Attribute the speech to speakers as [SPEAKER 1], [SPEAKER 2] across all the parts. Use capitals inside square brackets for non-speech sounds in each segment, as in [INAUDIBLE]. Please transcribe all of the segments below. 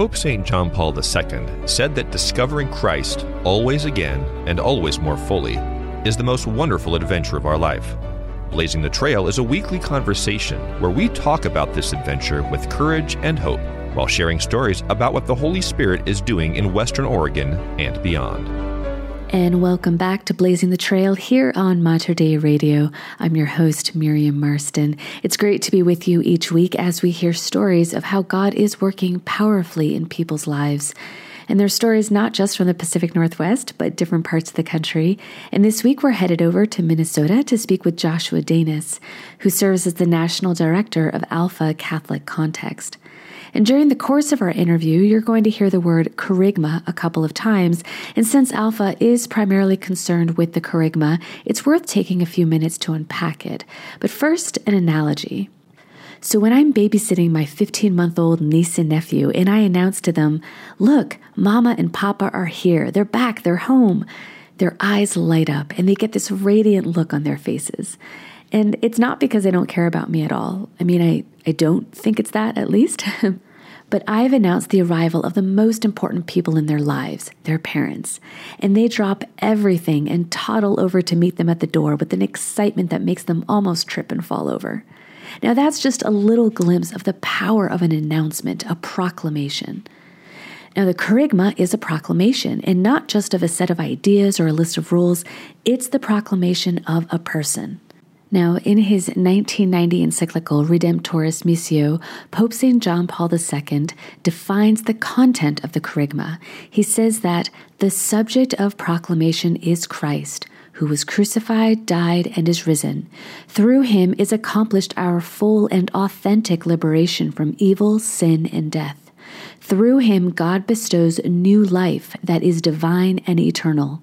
[SPEAKER 1] Pope St. John Paul II said that discovering Christ always again and always more fully is the most wonderful adventure of our life. Blazing the Trail is a weekly conversation where we talk about this adventure with courage and hope while sharing stories about what the Holy Spirit is doing in Western Oregon and beyond.
[SPEAKER 2] And welcome back to Blazing the Trail here on Mater Dei Radio. I'm your host, Miriam Marston. It's great to be with you each week as we hear stories of how God is working powerfully in people's lives. And their stories not just from the Pacific Northwest, but different parts of the country. And this week we're headed over to Minnesota to speak with Joshua Danis, who serves as the National Director of Alpha Catholic Context. And during the course of our interview, you're going to hear the word kerygma a couple of times. And since Alpha is primarily concerned with the kerygma, it's worth taking a few minutes to unpack it. But first, an analogy. So when I'm babysitting my 15 month old niece and nephew, and I announce to them, Look, Mama and Papa are here. They're back. They're home. Their eyes light up and they get this radiant look on their faces. And it's not because they don't care about me at all. I mean, I, I don't think it's that, at least. [LAUGHS] but I've announced the arrival of the most important people in their lives, their parents. And they drop everything and toddle over to meet them at the door with an excitement that makes them almost trip and fall over. Now, that's just a little glimpse of the power of an announcement, a proclamation. Now, the kerygma is a proclamation, and not just of a set of ideas or a list of rules, it's the proclamation of a person. Now, in his 1990 encyclical Redemptoris Missio, Pope St. John Paul II defines the content of the kerygma. He says that the subject of proclamation is Christ, who was crucified, died, and is risen. Through him is accomplished our full and authentic liberation from evil, sin, and death. Through him, God bestows new life that is divine and eternal.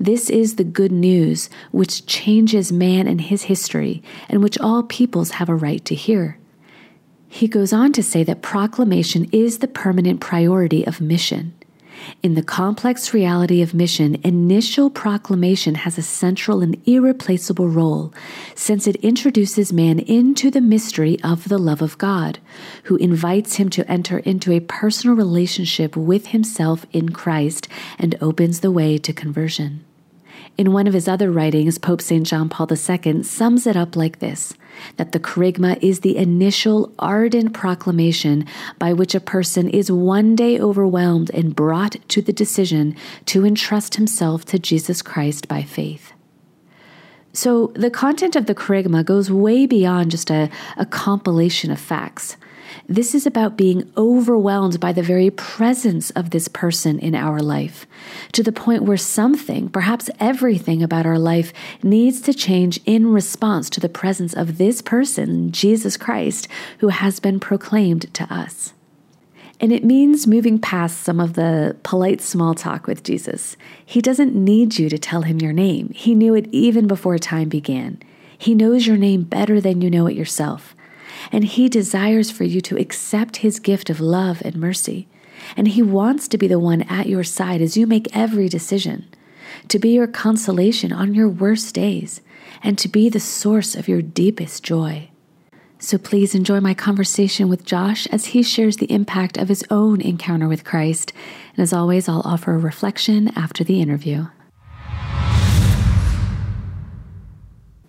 [SPEAKER 2] This is the good news which changes man and his history, and which all peoples have a right to hear. He goes on to say that proclamation is the permanent priority of mission. In the complex reality of mission, initial proclamation has a central and irreplaceable role, since it introduces man into the mystery of the love of God, who invites him to enter into a personal relationship with himself in Christ and opens the way to conversion. In one of his other writings, Pope St. John Paul II sums it up like this that the kerygma is the initial ardent proclamation by which a person is one day overwhelmed and brought to the decision to entrust himself to Jesus Christ by faith. So, the content of the kerygma goes way beyond just a, a compilation of facts. This is about being overwhelmed by the very presence of this person in our life, to the point where something, perhaps everything about our life, needs to change in response to the presence of this person, Jesus Christ, who has been proclaimed to us. And it means moving past some of the polite small talk with Jesus. He doesn't need you to tell him your name. He knew it even before time began. He knows your name better than you know it yourself and He desires for you to accept His gift of love and mercy. And He wants to be the one at your side as you make every decision, to be your consolation on your worst days, and to be the source of your deepest joy. So please enjoy my conversation with Josh as he shares the impact of his own encounter with Christ. And as always, I'll offer a reflection after the interview.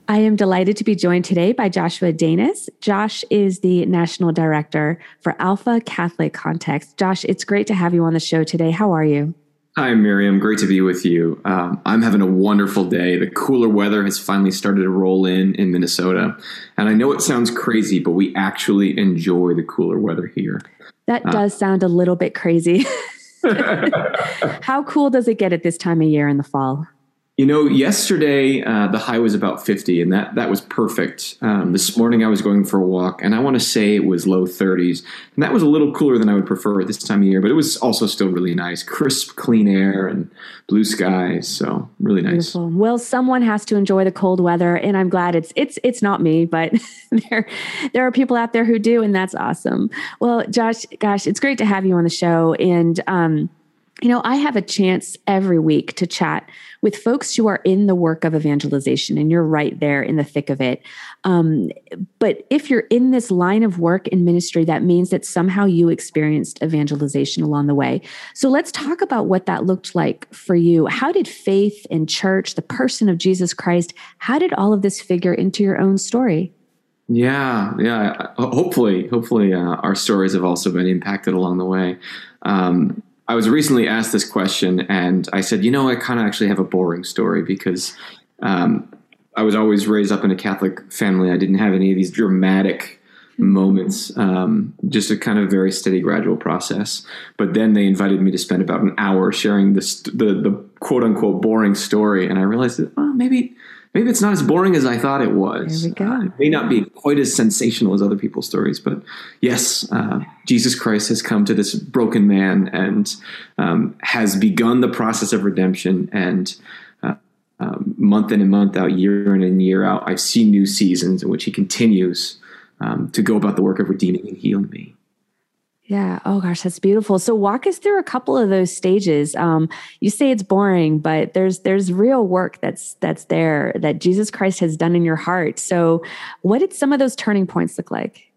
[SPEAKER 2] I am delighted to be joined today by Joshua Danis. Josh is the National Director for Alpha Catholic Context. Josh, it's great to have you on the show today. How are you?
[SPEAKER 3] Hi, Miriam. Great to be with you. Um, I'm having a wonderful day. The cooler weather has finally started to roll in in Minnesota. And I know it sounds crazy, but we actually enjoy the cooler weather here.
[SPEAKER 2] That uh, does sound a little bit crazy. [LAUGHS] [LAUGHS] How cool does it get at this time of year in the fall?
[SPEAKER 3] You know, yesterday uh, the high was about 50, and that, that was perfect. Um, this morning I was going for a walk, and I want to say it was low 30s. And that was a little cooler than I would prefer at this time of year, but it was also still really nice. Crisp, clean air, and blue skies. So, really nice. Beautiful.
[SPEAKER 2] Well, someone has to enjoy the cold weather, and I'm glad it's it's it's not me, but [LAUGHS] there there are people out there who do, and that's awesome. Well, Josh, gosh, it's great to have you on the show. And um, You know, I have a chance every week to chat with folks who are in the work of evangelization, and you're right there in the thick of it. Um, but if you're in this line of work in ministry, that means that somehow you experienced evangelization along the way. So let's talk about what that looked like for you. How did faith in church, the person of Jesus Christ, how did all of this figure into your own story?
[SPEAKER 3] Yeah, yeah. Hopefully, hopefully, uh, our stories have also been impacted along the way. Um, I was recently asked this question, and I said, you know, I kind of actually have a boring story because um, I was always raised up in a Catholic family. I didn't have any of these dramatic moments, um, just a kind of very steady, gradual process. But then they invited me to spend about an hour sharing this, the, the quote unquote boring story, and I realized that maybe maybe it's not as boring as I thought it was.
[SPEAKER 2] There we go.
[SPEAKER 3] Uh, it may not be quite as sensational as other people's stories, but yes, uh, Jesus Christ has come to this broken man and um, has begun the process of redemption. And uh, um, month in and month out, year in and year out, I've seen new seasons in which he continues um, to go about the work of redeeming and healing me.
[SPEAKER 2] Yeah. Oh gosh, that's beautiful. So walk us through a couple of those stages. Um, you say it's boring, but there's there's real work that's that's there that Jesus Christ has done in your heart. So what did some of those turning points look like?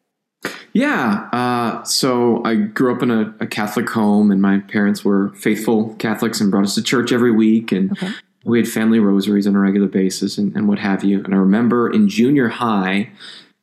[SPEAKER 3] Yeah. Uh, so I grew up in a, a, Catholic home, and my parents were faithful Catholics and brought us to church every week, and okay. we had family rosaries on a regular basis, and, and what have you. And I remember in junior high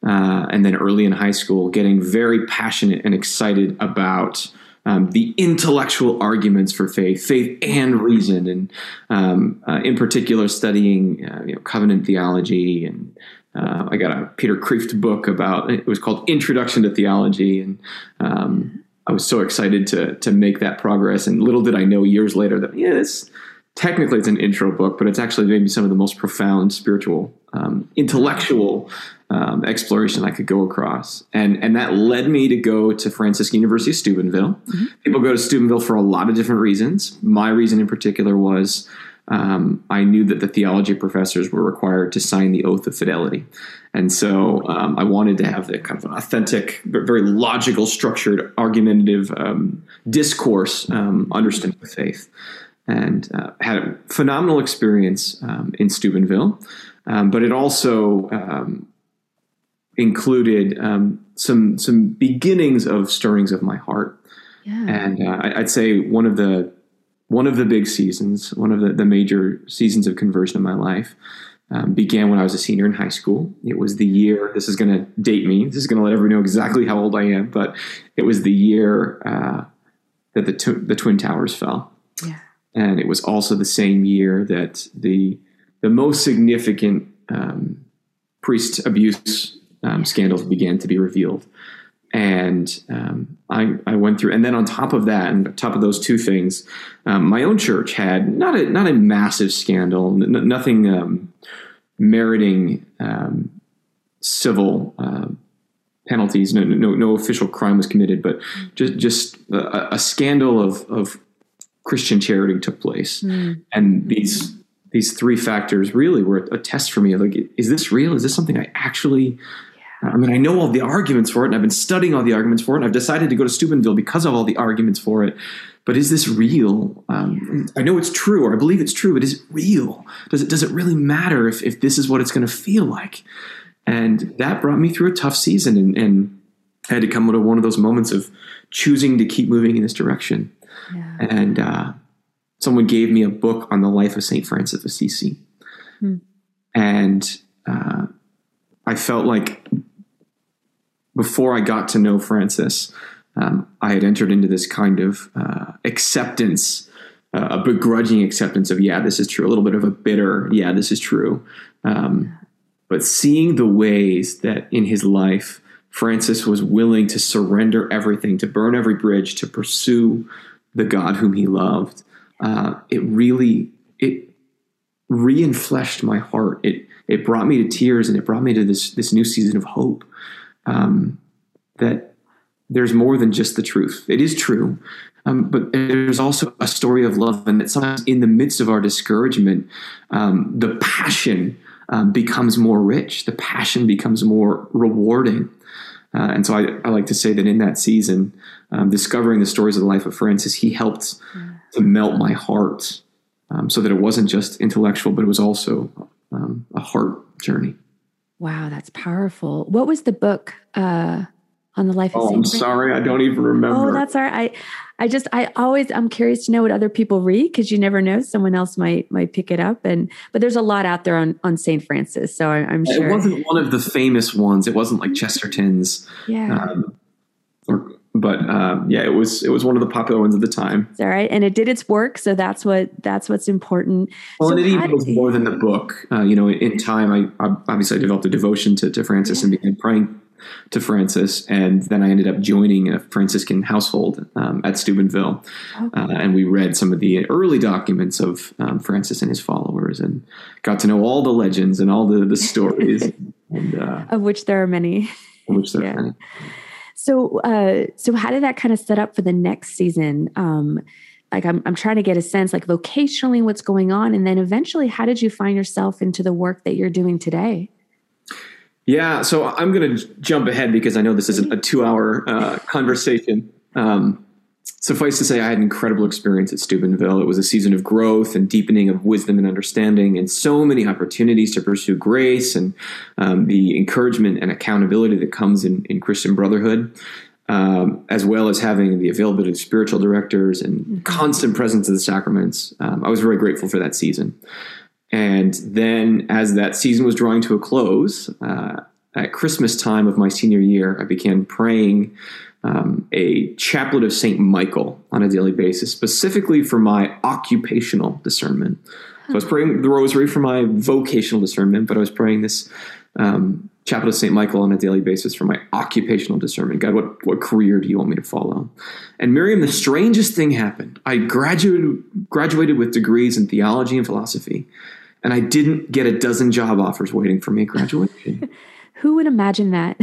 [SPEAKER 3] uh, and then early in high school, getting very passionate and excited about um, the intellectual arguments for faith, faith and reason, and um, uh, in particular studying uh, you know, covenant theology. And uh, I got a Peter Kreeft book about it was called Introduction to Theology, and um, I was so excited to to make that progress. And little did I know years later that yeah, this technically it's an intro book, but it's actually maybe some of the most profound spiritual, um, intellectual um, exploration I could go across, and and that led me to go to Franciscan University of Steubenville. Mm-hmm. People go to Steubenville for a lot of different reasons. My reason in particular was um, I knew that the theology professors were required to sign the oath of fidelity, and so um, I wanted to have the kind of an authentic, very logical, structured, argumentative um, discourse um, understanding of faith and uh, had a phenomenal experience um, in Steubenville. Um, but it also um, included um, some some beginnings of stirrings of my heart. Yeah. And uh, I'd say one of the one of the big seasons, one of the, the major seasons of conversion in my life, um, began when I was a senior in high school. It was the year. This is going to date me. This is going to let everyone know exactly how old I am. But it was the year uh, that the tw- the twin towers fell. Yeah. And it was also the same year that the the most significant um, priest abuse um, scandals began to be revealed. And um, I, I, went through, and then on top of that, and on top of those two things, um, my own church had not a not a massive scandal, n- nothing um, meriting um, civil uh, penalties. No, no, no, official crime was committed, but just just a, a scandal of, of Christian charity took place, mm. and these these three factors really were a test for me. Like, is this real? Is this something I actually I mean, I know all the arguments for it, and I've been studying all the arguments for it, and I've decided to go to Steubenville because of all the arguments for it. But is this real? Um, I know it's true, or I believe it's true, but is it real? Does it does it really matter if, if this is what it's going to feel like? And that brought me through a tough season, and, and I had to come to one of those moments of choosing to keep moving in this direction. Yeah. And uh, someone gave me a book on the life of Saint Francis of Assisi, hmm. and uh, I felt like before I got to know Francis, um, I had entered into this kind of uh, acceptance, uh, a begrudging acceptance of, yeah, this is true, a little bit of a bitter, yeah, this is true. Um, but seeing the ways that in his life, Francis was willing to surrender everything, to burn every bridge, to pursue the God whom he loved, uh, it really it reinfleshed my heart. It it brought me to tears, and it brought me to this this new season of hope um, that there's more than just the truth. It is true, um, but there's also a story of love, and that sometimes in the midst of our discouragement, um, the passion um, becomes more rich. The passion becomes more rewarding. Uh, and so I, I, like to say that in that season, um, discovering the stories of the life of Francis, he helped to melt my heart um, so that it wasn't just intellectual, but it was also um, a heart journey.
[SPEAKER 4] Wow, that's powerful. What was the book uh, on the life of
[SPEAKER 3] oh, I'm sorry, I don't even remember.
[SPEAKER 4] Oh, that's all right. I, I just, I always, I'm curious to know what other people read because you never know, someone else might might pick it up. And but there's a lot out there on on Saint Francis, so I, am sure
[SPEAKER 3] it wasn't one of the famous ones. It wasn't like Chesterton's.
[SPEAKER 4] Yeah.
[SPEAKER 3] Um, or but um, yeah, it was it was one of the popular ones at the time.
[SPEAKER 4] All right, and it did its work, so that's what that's what's important.
[SPEAKER 3] Well,
[SPEAKER 4] so
[SPEAKER 3] and it even was more than the book. Uh, you know, in time, I, I, obviously I developed a devotion to, to Francis yeah. and began praying to Francis, and then I ended up joining a Franciscan household um, at Steubenville, okay. uh, and we read some of the early documents of um, Francis and his followers, and got to know all the legends and all the the stories, [LAUGHS] and, uh,
[SPEAKER 4] of which there are many.
[SPEAKER 3] Of which there yeah. are many.
[SPEAKER 4] So, uh, so how did that kind of set up for the next season? Um, like I'm, I'm trying to get a sense, like vocationally, what's going on, and then eventually, how did you find yourself into the work that you're doing today?
[SPEAKER 3] Yeah, so I'm going to jump ahead because I know this isn't a two-hour uh, conversation. Um, Suffice to say, I had an incredible experience at Steubenville. It was a season of growth and deepening of wisdom and understanding, and so many opportunities to pursue grace and um, the encouragement and accountability that comes in, in Christian brotherhood, um, as well as having the availability of spiritual directors and mm-hmm. constant presence of the sacraments. Um, I was very grateful for that season. And then, as that season was drawing to a close, uh, at Christmas time of my senior year, I began praying um, a chaplet of Saint Michael on a daily basis, specifically for my occupational discernment. So I was praying the Rosary for my vocational discernment, but I was praying this um, chaplet of Saint Michael on a daily basis for my occupational discernment. God, what what career do you want me to follow? And Miriam, the strangest thing happened. I graduated graduated with degrees in theology and philosophy, and I didn't get a dozen job offers waiting for me at graduation. [LAUGHS]
[SPEAKER 4] Who would imagine that?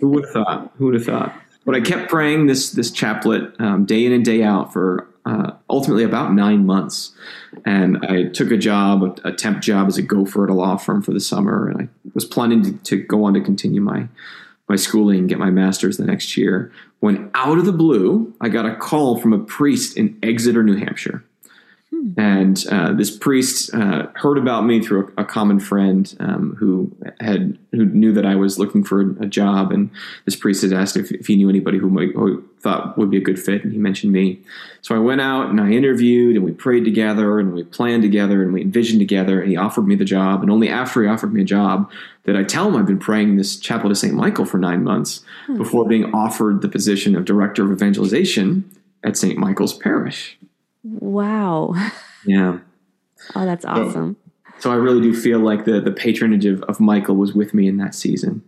[SPEAKER 3] Who would have thought? Who would have thought? But I kept praying this this chaplet um, day in and day out for uh, ultimately about nine months, and I took a job, a, temp job as a gopher at a law firm for the summer, and I was planning to, to go on to continue my my schooling and get my master's the next year. When out of the blue, I got a call from a priest in Exeter, New Hampshire, and uh, this priest uh, heard about me through a, a common friend um, who had who knew that I was looking for a, a job, and this priest had asked if, if he knew anybody who, might, who thought would be a good fit, and he mentioned me. So I went out and I interviewed, and we prayed together, and we planned together, and we envisioned together, and he offered me the job. And only after he offered me a job did I tell him I've been praying this chaplet to St. Michael for nine months hmm. before being offered the position of director of evangelization at St. Michael's Parish.
[SPEAKER 4] Wow.
[SPEAKER 3] Yeah. [LAUGHS]
[SPEAKER 4] Oh, that's awesome.
[SPEAKER 3] So, so, I really do feel like the the patronage of, of Michael was with me in that season.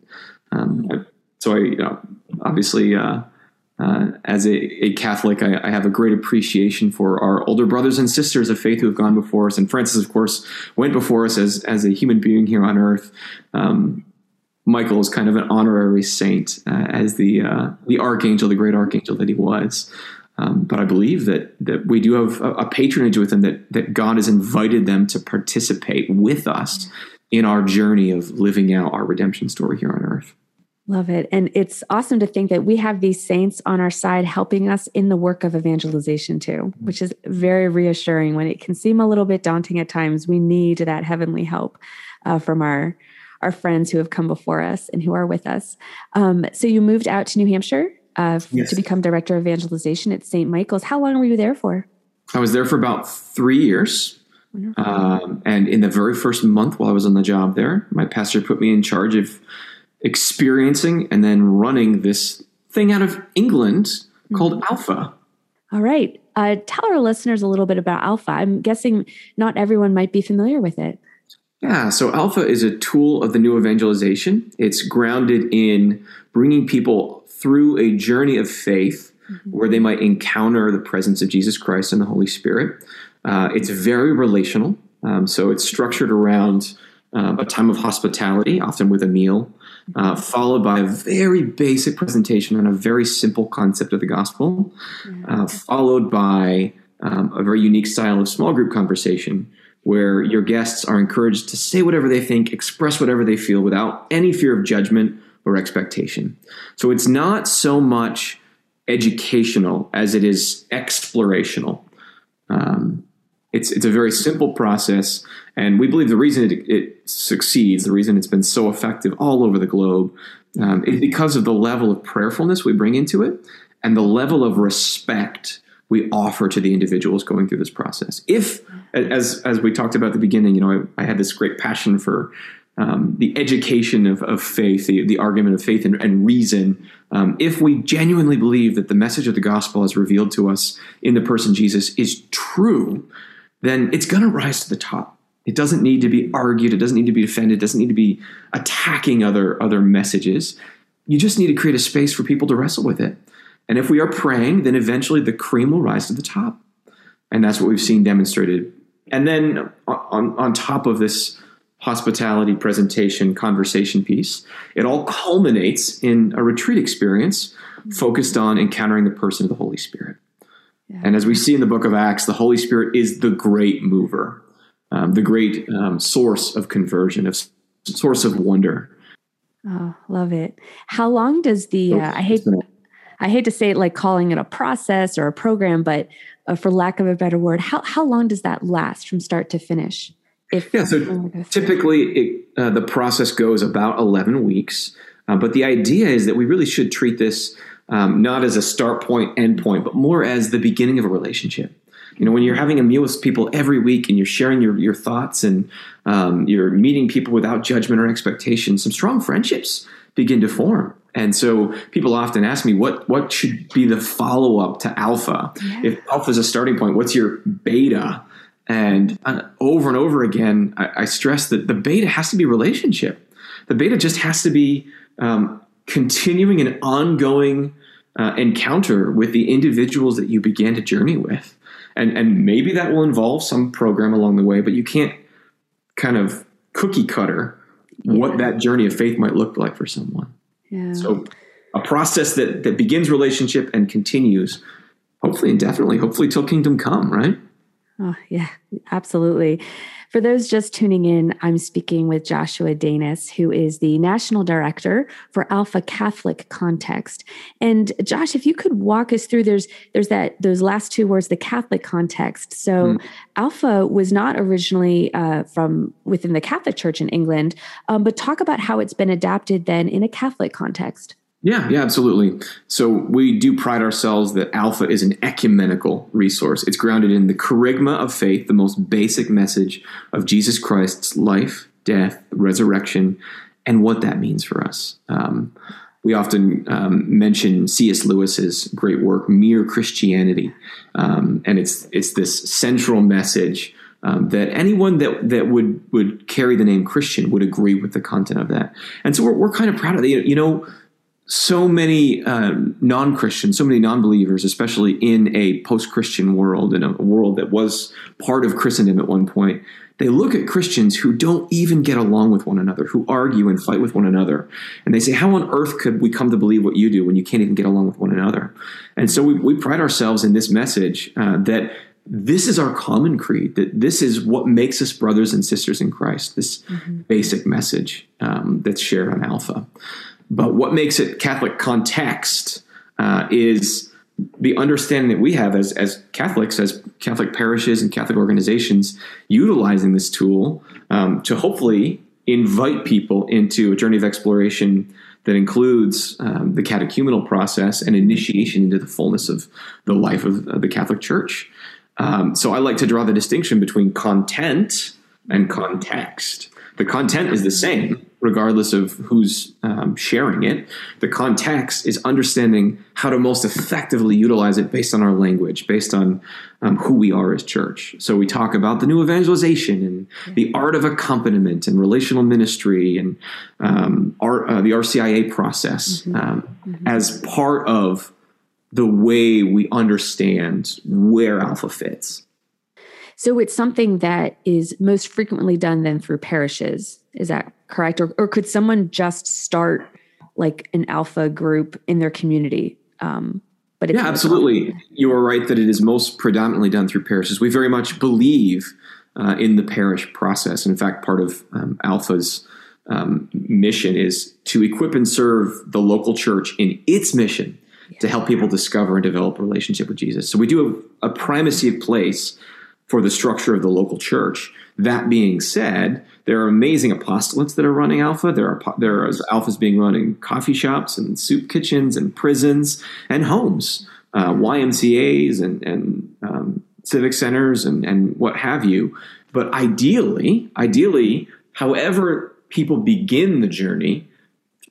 [SPEAKER 3] Um, so I, you know, obviously, uh, uh, as a, a Catholic, I, I, have a great appreciation for our older brothers and sisters of faith who have gone before us. And Francis, of course, went before us as as a human being here on earth. Um, Michael is kind of an honorary saint uh, as the uh, the archangel, the great archangel that he was. Um, but I believe that that we do have a, a, patronage with them that that God has invited them to participate with us in our journey of living out our redemption story here on earth.
[SPEAKER 4] Love it. And it's awesome to think that we have these saints on our side helping us in the work of evangelization too, which is very reassuring when it can seem a little bit daunting at times. We need that heavenly help uh, from our our friends who have come before us and who are with us. Um, so you moved out to New Hampshire uh, yes. to become director of evangelization at St. Michael's. How long were you there for?
[SPEAKER 3] I was there for about three years. Um, and in the very first month while I was on the job there, my pastor put me in charge of experiencing and then running this thing out of England mm-hmm. called Alpha.
[SPEAKER 4] All right. Uh, tell our listeners a little bit about Alpha. I'm guessing not everyone might be familiar with it.
[SPEAKER 3] Yeah, so Alpha is a tool of the new evangelization. It's grounded in bringing people through a journey of faith mm-hmm. where they might encounter the presence of Jesus Christ and the Holy Spirit. Uh, it's very relational. Um, so it's structured around uh, a time of hospitality, often with a meal, uh, mm-hmm. followed by a very basic presentation on a very simple concept of the gospel, uh, followed by um, a very unique style of small group conversation where your guests are encouraged to say whatever they think, express whatever they feel without any fear of judgment or expectation. So it's not so much educational as it is explorational. Um, it's it's a very simple process, and we believe the reason it, it succeeds, the reason it's been so effective all over the globe, um, is because of the level of prayerfulness we bring into it and the level of respect we offer to the individuals going through this process. If, as as we talked about at the beginning, you know, I, I had this great passion for um, the education of, of faith, the, the argument of faith and, and reason. Um, if we genuinely believe that the message of the gospel as revealed to us in the person Jesus is true, then it's going to rise to the top. It doesn't need to be argued. It doesn't need to be defended. It doesn't need to be attacking other other messages. You just need to create a space for people to wrestle with it. And if we are praying, then eventually the cream will rise to the top. And that's what we've seen demonstrated. And then on, on top of this hospitality presentation conversation piece, it all culminates in a retreat experience focused on encountering the person of the Holy Spirit. Yeah. And as we see in the book of Acts, the Holy Spirit is the great mover, um, the great um, source of conversion, of source of wonder.
[SPEAKER 2] Oh, love it. How long does the, uh, I hate, I hate to say it like calling it a process or a program, but uh, for lack of a better word, how, how long does that last from start to finish?
[SPEAKER 3] If yeah, so typically it, uh, the process goes about 11 weeks. Uh, but the idea is that we really should treat this um, not as a start point, end point, but more as the beginning of a relationship. You know, when you're having a meal with people every week and you're sharing your, your thoughts and um, you're meeting people without judgment or expectation, some strong friendships begin to form. And so people often ask me, what, what should be the follow up to alpha? Yeah. If alpha is a starting point, what's your beta? And uh, over and over again, I, I, stress that the beta has to be relationship. The beta just has to be um, continuing an ongoing uh, encounter with the individuals that you began to journey with. And, and maybe that will involve some program along the way, but you can't kind of cookie cutter yeah. what that journey of faith might look like for someone. Yeah. So a process that, that begins relationship and continues, hopefully indefinitely, hopefully till kingdom come, right?
[SPEAKER 2] Oh, yeah, absolutely. For those just tuning in, I'm speaking with Joshua Danis, who is the National Director for Alpha Catholic Context. And Josh, if you could walk us through, there's there's that those last two words, the Catholic context. So mm. Alpha was not originally uh, from within the Catholic Church in England, um, but talk about how it's been adapted then in a Catholic context.
[SPEAKER 3] Yeah, yeah, absolutely. So we do pride ourselves that Alpha is an ecumenical resource. It's grounded in the kerygma of faith, the most basic message of Jesus Christ's life, death, resurrection, and what that means for us. Um, we often um, mention C.S. Lewis's great work, Mere Christianity, um, and it's it's this central message um, that anyone that that would would carry the name Christian would agree with the content of that. And so we're, we're kind of proud of it. You know, so many uh, non-Christians, so many non-believers, especially in a post-Christian world, in a world that was part of Christendom at one point, they look at Christians who don't even get along with one another, who argue and fight with one another, and they say, "How on earth could we come to believe what you do when you can't even get along with one another?" And so we, we pride ourselves in this message uh, that this is our common creed that this is what makes us brothers and sisters in christ this mm-hmm. basic message um, that's shared on alpha but what makes it Catholic context uh, is the understanding that we have as, as Catholics, as Catholic parishes and Catholic organizations, utilizing this tool um, to hopefully invite people into a journey of exploration that includes um, the catechumenal process and initiation into the fullness of the life of, of the Catholic Church. Um, so I like to draw the distinction between content and context. The content is the same, regardless of who's um, sharing it. The context is understanding how to most effectively utilize it based on our language, based on um, who we are as church. So we talk about the new evangelization and yeah. the art of accompaniment and relational ministry and um, our, uh, the RCIA process mm-hmm. Um, mm-hmm. as part of the way we understand where Alpha fits.
[SPEAKER 2] So it's something that is most frequently done then through parishes. Is that correct? Or, or could someone just start like an alpha group in their community? Um,
[SPEAKER 3] but yeah, absolutely. You are right that it is most predominantly done through parishes. We very much believe uh, in the parish process. In fact, part of um, Alpha's um, mission is to equip and serve the local church in its mission yeah. to help people discover and develop a relationship with Jesus. So we do have a primacy of place for the structure of the local church. That being said, there are amazing apostolates that are running Alpha. There are there are alphas being run in coffee shops and soup kitchens and prisons and homes, uh, YMCA's and and um, civic centers and and what have you. But ideally, ideally, however people begin the journey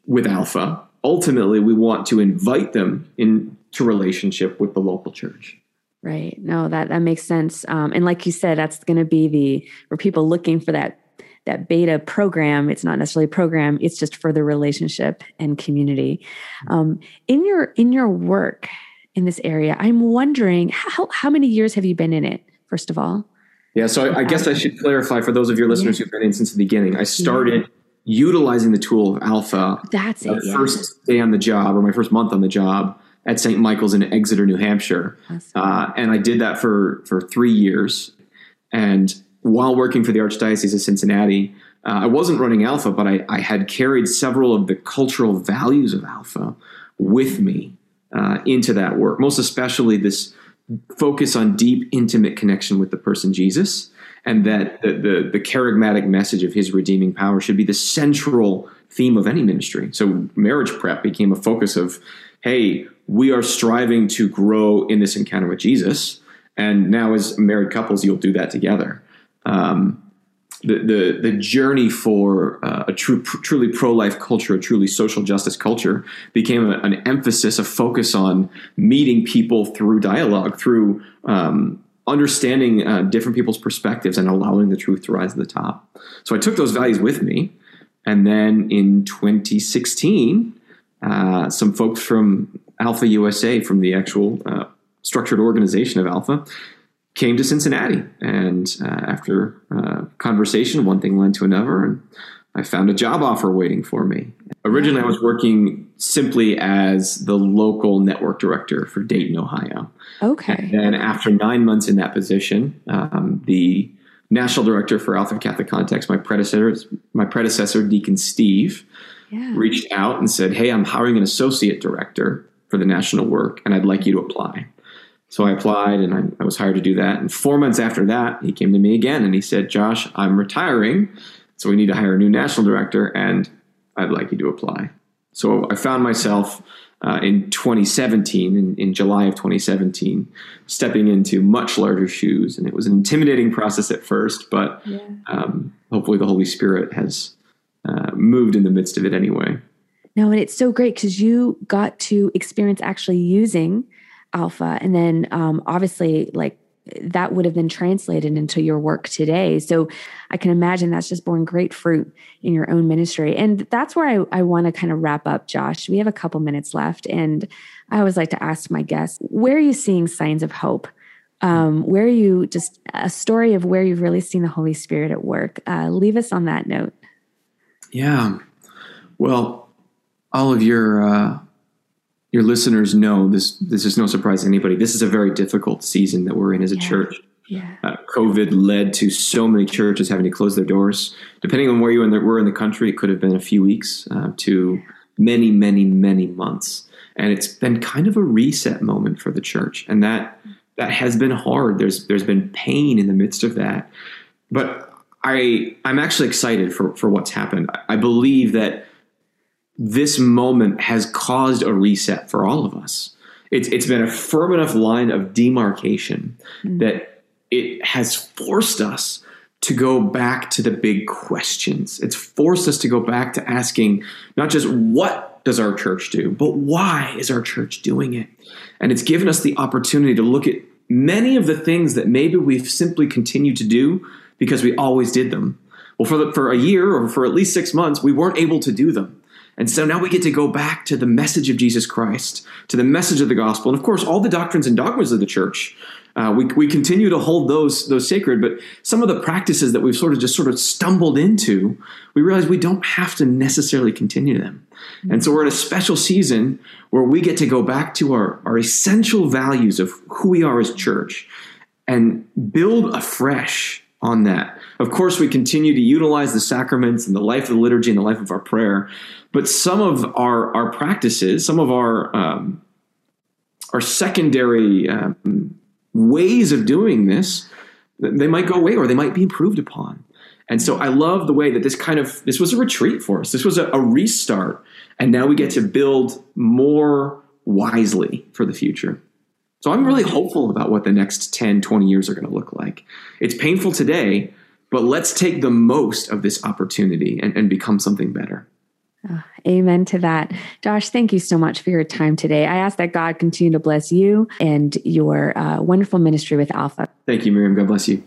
[SPEAKER 3] with Alpha, ultimately we want to invite them into relationship with the local church.
[SPEAKER 2] Right. No, that that makes sense. Um, and like you said, that's going to be the for people looking for that that beta program. It's not necessarily a program. It's just for the relationship and community. Um, in your in your work in this area, I'm wondering how how many years have you been in it? First of all.
[SPEAKER 3] Yeah. So I, I guess I should clarify for those of your listeners yeah. who've been in since the beginning. I started. Yeah. Utilizing the tool of Alpha.
[SPEAKER 2] That's it.
[SPEAKER 3] Yeah. First day on the job, or my first month on the job, at St. Michael's in Exeter, New Hampshire. Awesome. Uh, and I did that for, for three years. And while working for the Archdiocese of Cincinnati, uh, I wasn't running Alpha, but I, I, had carried several of the cultural values of Alpha with me uh, into that work, most especially this focus on deep, intimate connection with the person Jesus, and that the, the, the kerygmatic message of his redeeming power should be the central theme of any ministry. So, marriage prep became a focus of, hey, we are striving to grow in this encounter with Jesus. And now, as married couples, you'll do that together. Um, the, the, the journey for uh, a true, pr- truly pro life culture, a truly social justice culture, became a, an emphasis, a focus on meeting people through dialogue, through um, understanding uh, different people's perspectives, and allowing the truth to rise to the top. So I took those values with me. And then in 2016, uh, some folks from Alpha USA from the actual uh, structured organization of Alpha came to Cincinnati. And uh, after uh, conversation, one thing led to another, and I found a job offer waiting for me. Originally, I was working simply as the local network director for Dayton, Ohio.
[SPEAKER 2] Okay.
[SPEAKER 3] And then, after nine months in that position, um, the national director for Alpha Catholic Context, my predecessor, my predecessor, Deacon Steve, yeah. reached out and said, "Hey, I'm hiring an associate director for the national work, and I'd like you to apply. So I applied and I, I, was hired to do that. And four months after that, he came to me again and he said, Josh, I'm retiring. So we need to hire a new national director and I'd like you to apply. So I found myself uh, in 2017, in, in, July of 2017, stepping into much larger shoes. And it was an intimidating process at first, but yeah. um, hopefully the Holy Spirit has uh, moved in the midst of it anyway.
[SPEAKER 2] No, and it's so great because you got to experience actually using alpha. And then um, obviously, like that would have been translated into your work today. So I can imagine that's just borne great fruit in your own ministry. And that's where I, I want to kind of wrap up, Josh. We have a couple minutes left. And I always like to ask my guests, where are you seeing signs of hope? Um, where are you just a story of where you've really seen the Holy Spirit at work? Uh, leave us on that note.
[SPEAKER 3] Yeah. Well, all of your uh, your listeners know this. This is no surprise to anybody. This is a very difficult season that we're in as a yeah. church.
[SPEAKER 2] Yeah.
[SPEAKER 3] Uh, COVID led to so many churches having to close their doors. Depending on where you were in the country, it could have been a few weeks uh, to many, many, many months. And it's been kind of a reset moment for the church, and that that has been hard. There's there's been pain in the midst of that, but I I'm actually excited for for what's happened. I believe that this moment has caused a reset for all of us. It's, it's been a firm enough line of demarcation mm-hmm. that it has forced us to go back to the big questions. It's forced us to go back to asking not just what does our church do, but why is our church doing it? And it's given us the opportunity to look at many of the things that maybe we've simply continued to do because we always did them. Well, for, the, for a year or for at least six months, we weren't able to do them. And so now we get to go back to the message of Jesus Christ, to the message of the gospel, and of course, all the doctrines and dogmas of the church. Uh, we, we continue to hold those those sacred, but some of the practices that we've sort of just sort of stumbled into, we realize we don't have to necessarily continue them. And so we're in a special season where we get to go back to our, our essential values of who we are as church and build afresh on that. Of course, we continue to utilize the sacraments and the life of the liturgy and the life of our prayer, but some of our our practices, some of our um, our secondary um, ways of doing this, they might go away or they might be improved upon. And so I love the way that this kind of this was a retreat for us. This was a, a restart, and now we get to build more wisely for the future. So I'm really hopeful about what the next 10, 20 years are going to look like. It's painful today, but let's take the most of this opportunity and, and become something better.
[SPEAKER 2] Oh, amen to that. Josh, thank you so much for your time today. I ask that God continue to bless you and your uh, wonderful ministry with Alpha.
[SPEAKER 3] Thank you, Miriam. God bless you.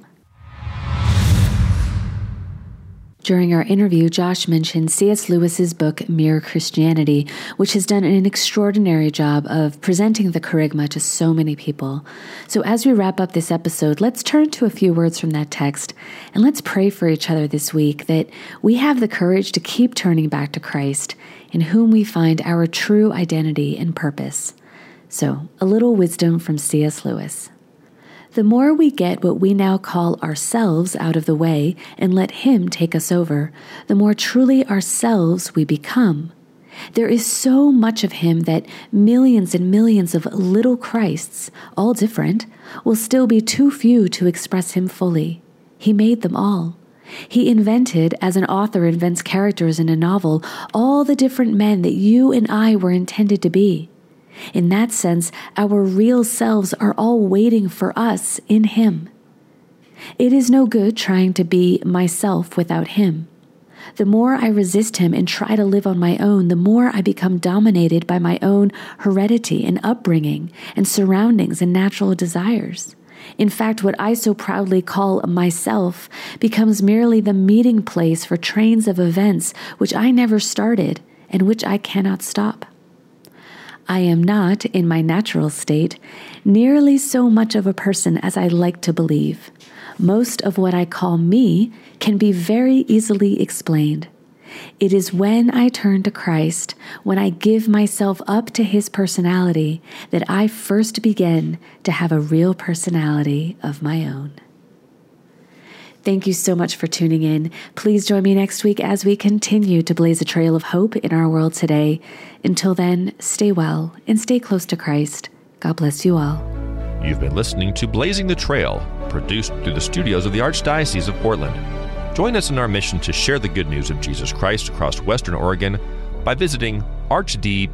[SPEAKER 2] During our interview, Josh mentioned C.S. Lewis's book Mere Christianity, which has done an extraordinary job of presenting the kerygma to so many people. So, as we wrap up this episode, let's turn to a few words from that text and let's pray for each other this week that we have the courage to keep turning back to Christ, in whom we find our true identity and purpose. So, a little wisdom from C.S. Lewis. The more we get what we now call ourselves out of the way and let Him take us over, the more truly ourselves we become. There is so much of Him that millions and millions of little Christs, all different, will still be too few to express Him fully. He made them all. He invented, as an author invents characters in a novel, all the different men that you and I were intended to be. In that sense, our real selves are all waiting for us in Him. It is no good trying to be myself without Him. The more I resist Him and try to live on my own, the more I become dominated by my own heredity and upbringing and surroundings and natural desires. In fact, what I so proudly call myself becomes merely the meeting place for trains of events which I never started and which I cannot stop. I am not, in my natural state, nearly so much of a person as I like to believe. Most of what I call me can be very easily explained. It is when I turn to Christ, when I give myself up to His personality, that I first begin to have a real personality of my own. Thank you so much for tuning in. Please join me next week as we continue to blaze a trail of hope in our world today. Until then, stay well and stay close to Christ. God bless you all.
[SPEAKER 1] You've been listening to Blazing the Trail, produced through the studios of the Archdiocese of Portland. Join us in our mission to share the good news of Jesus Christ across Western Oregon by visiting archdpdx.org.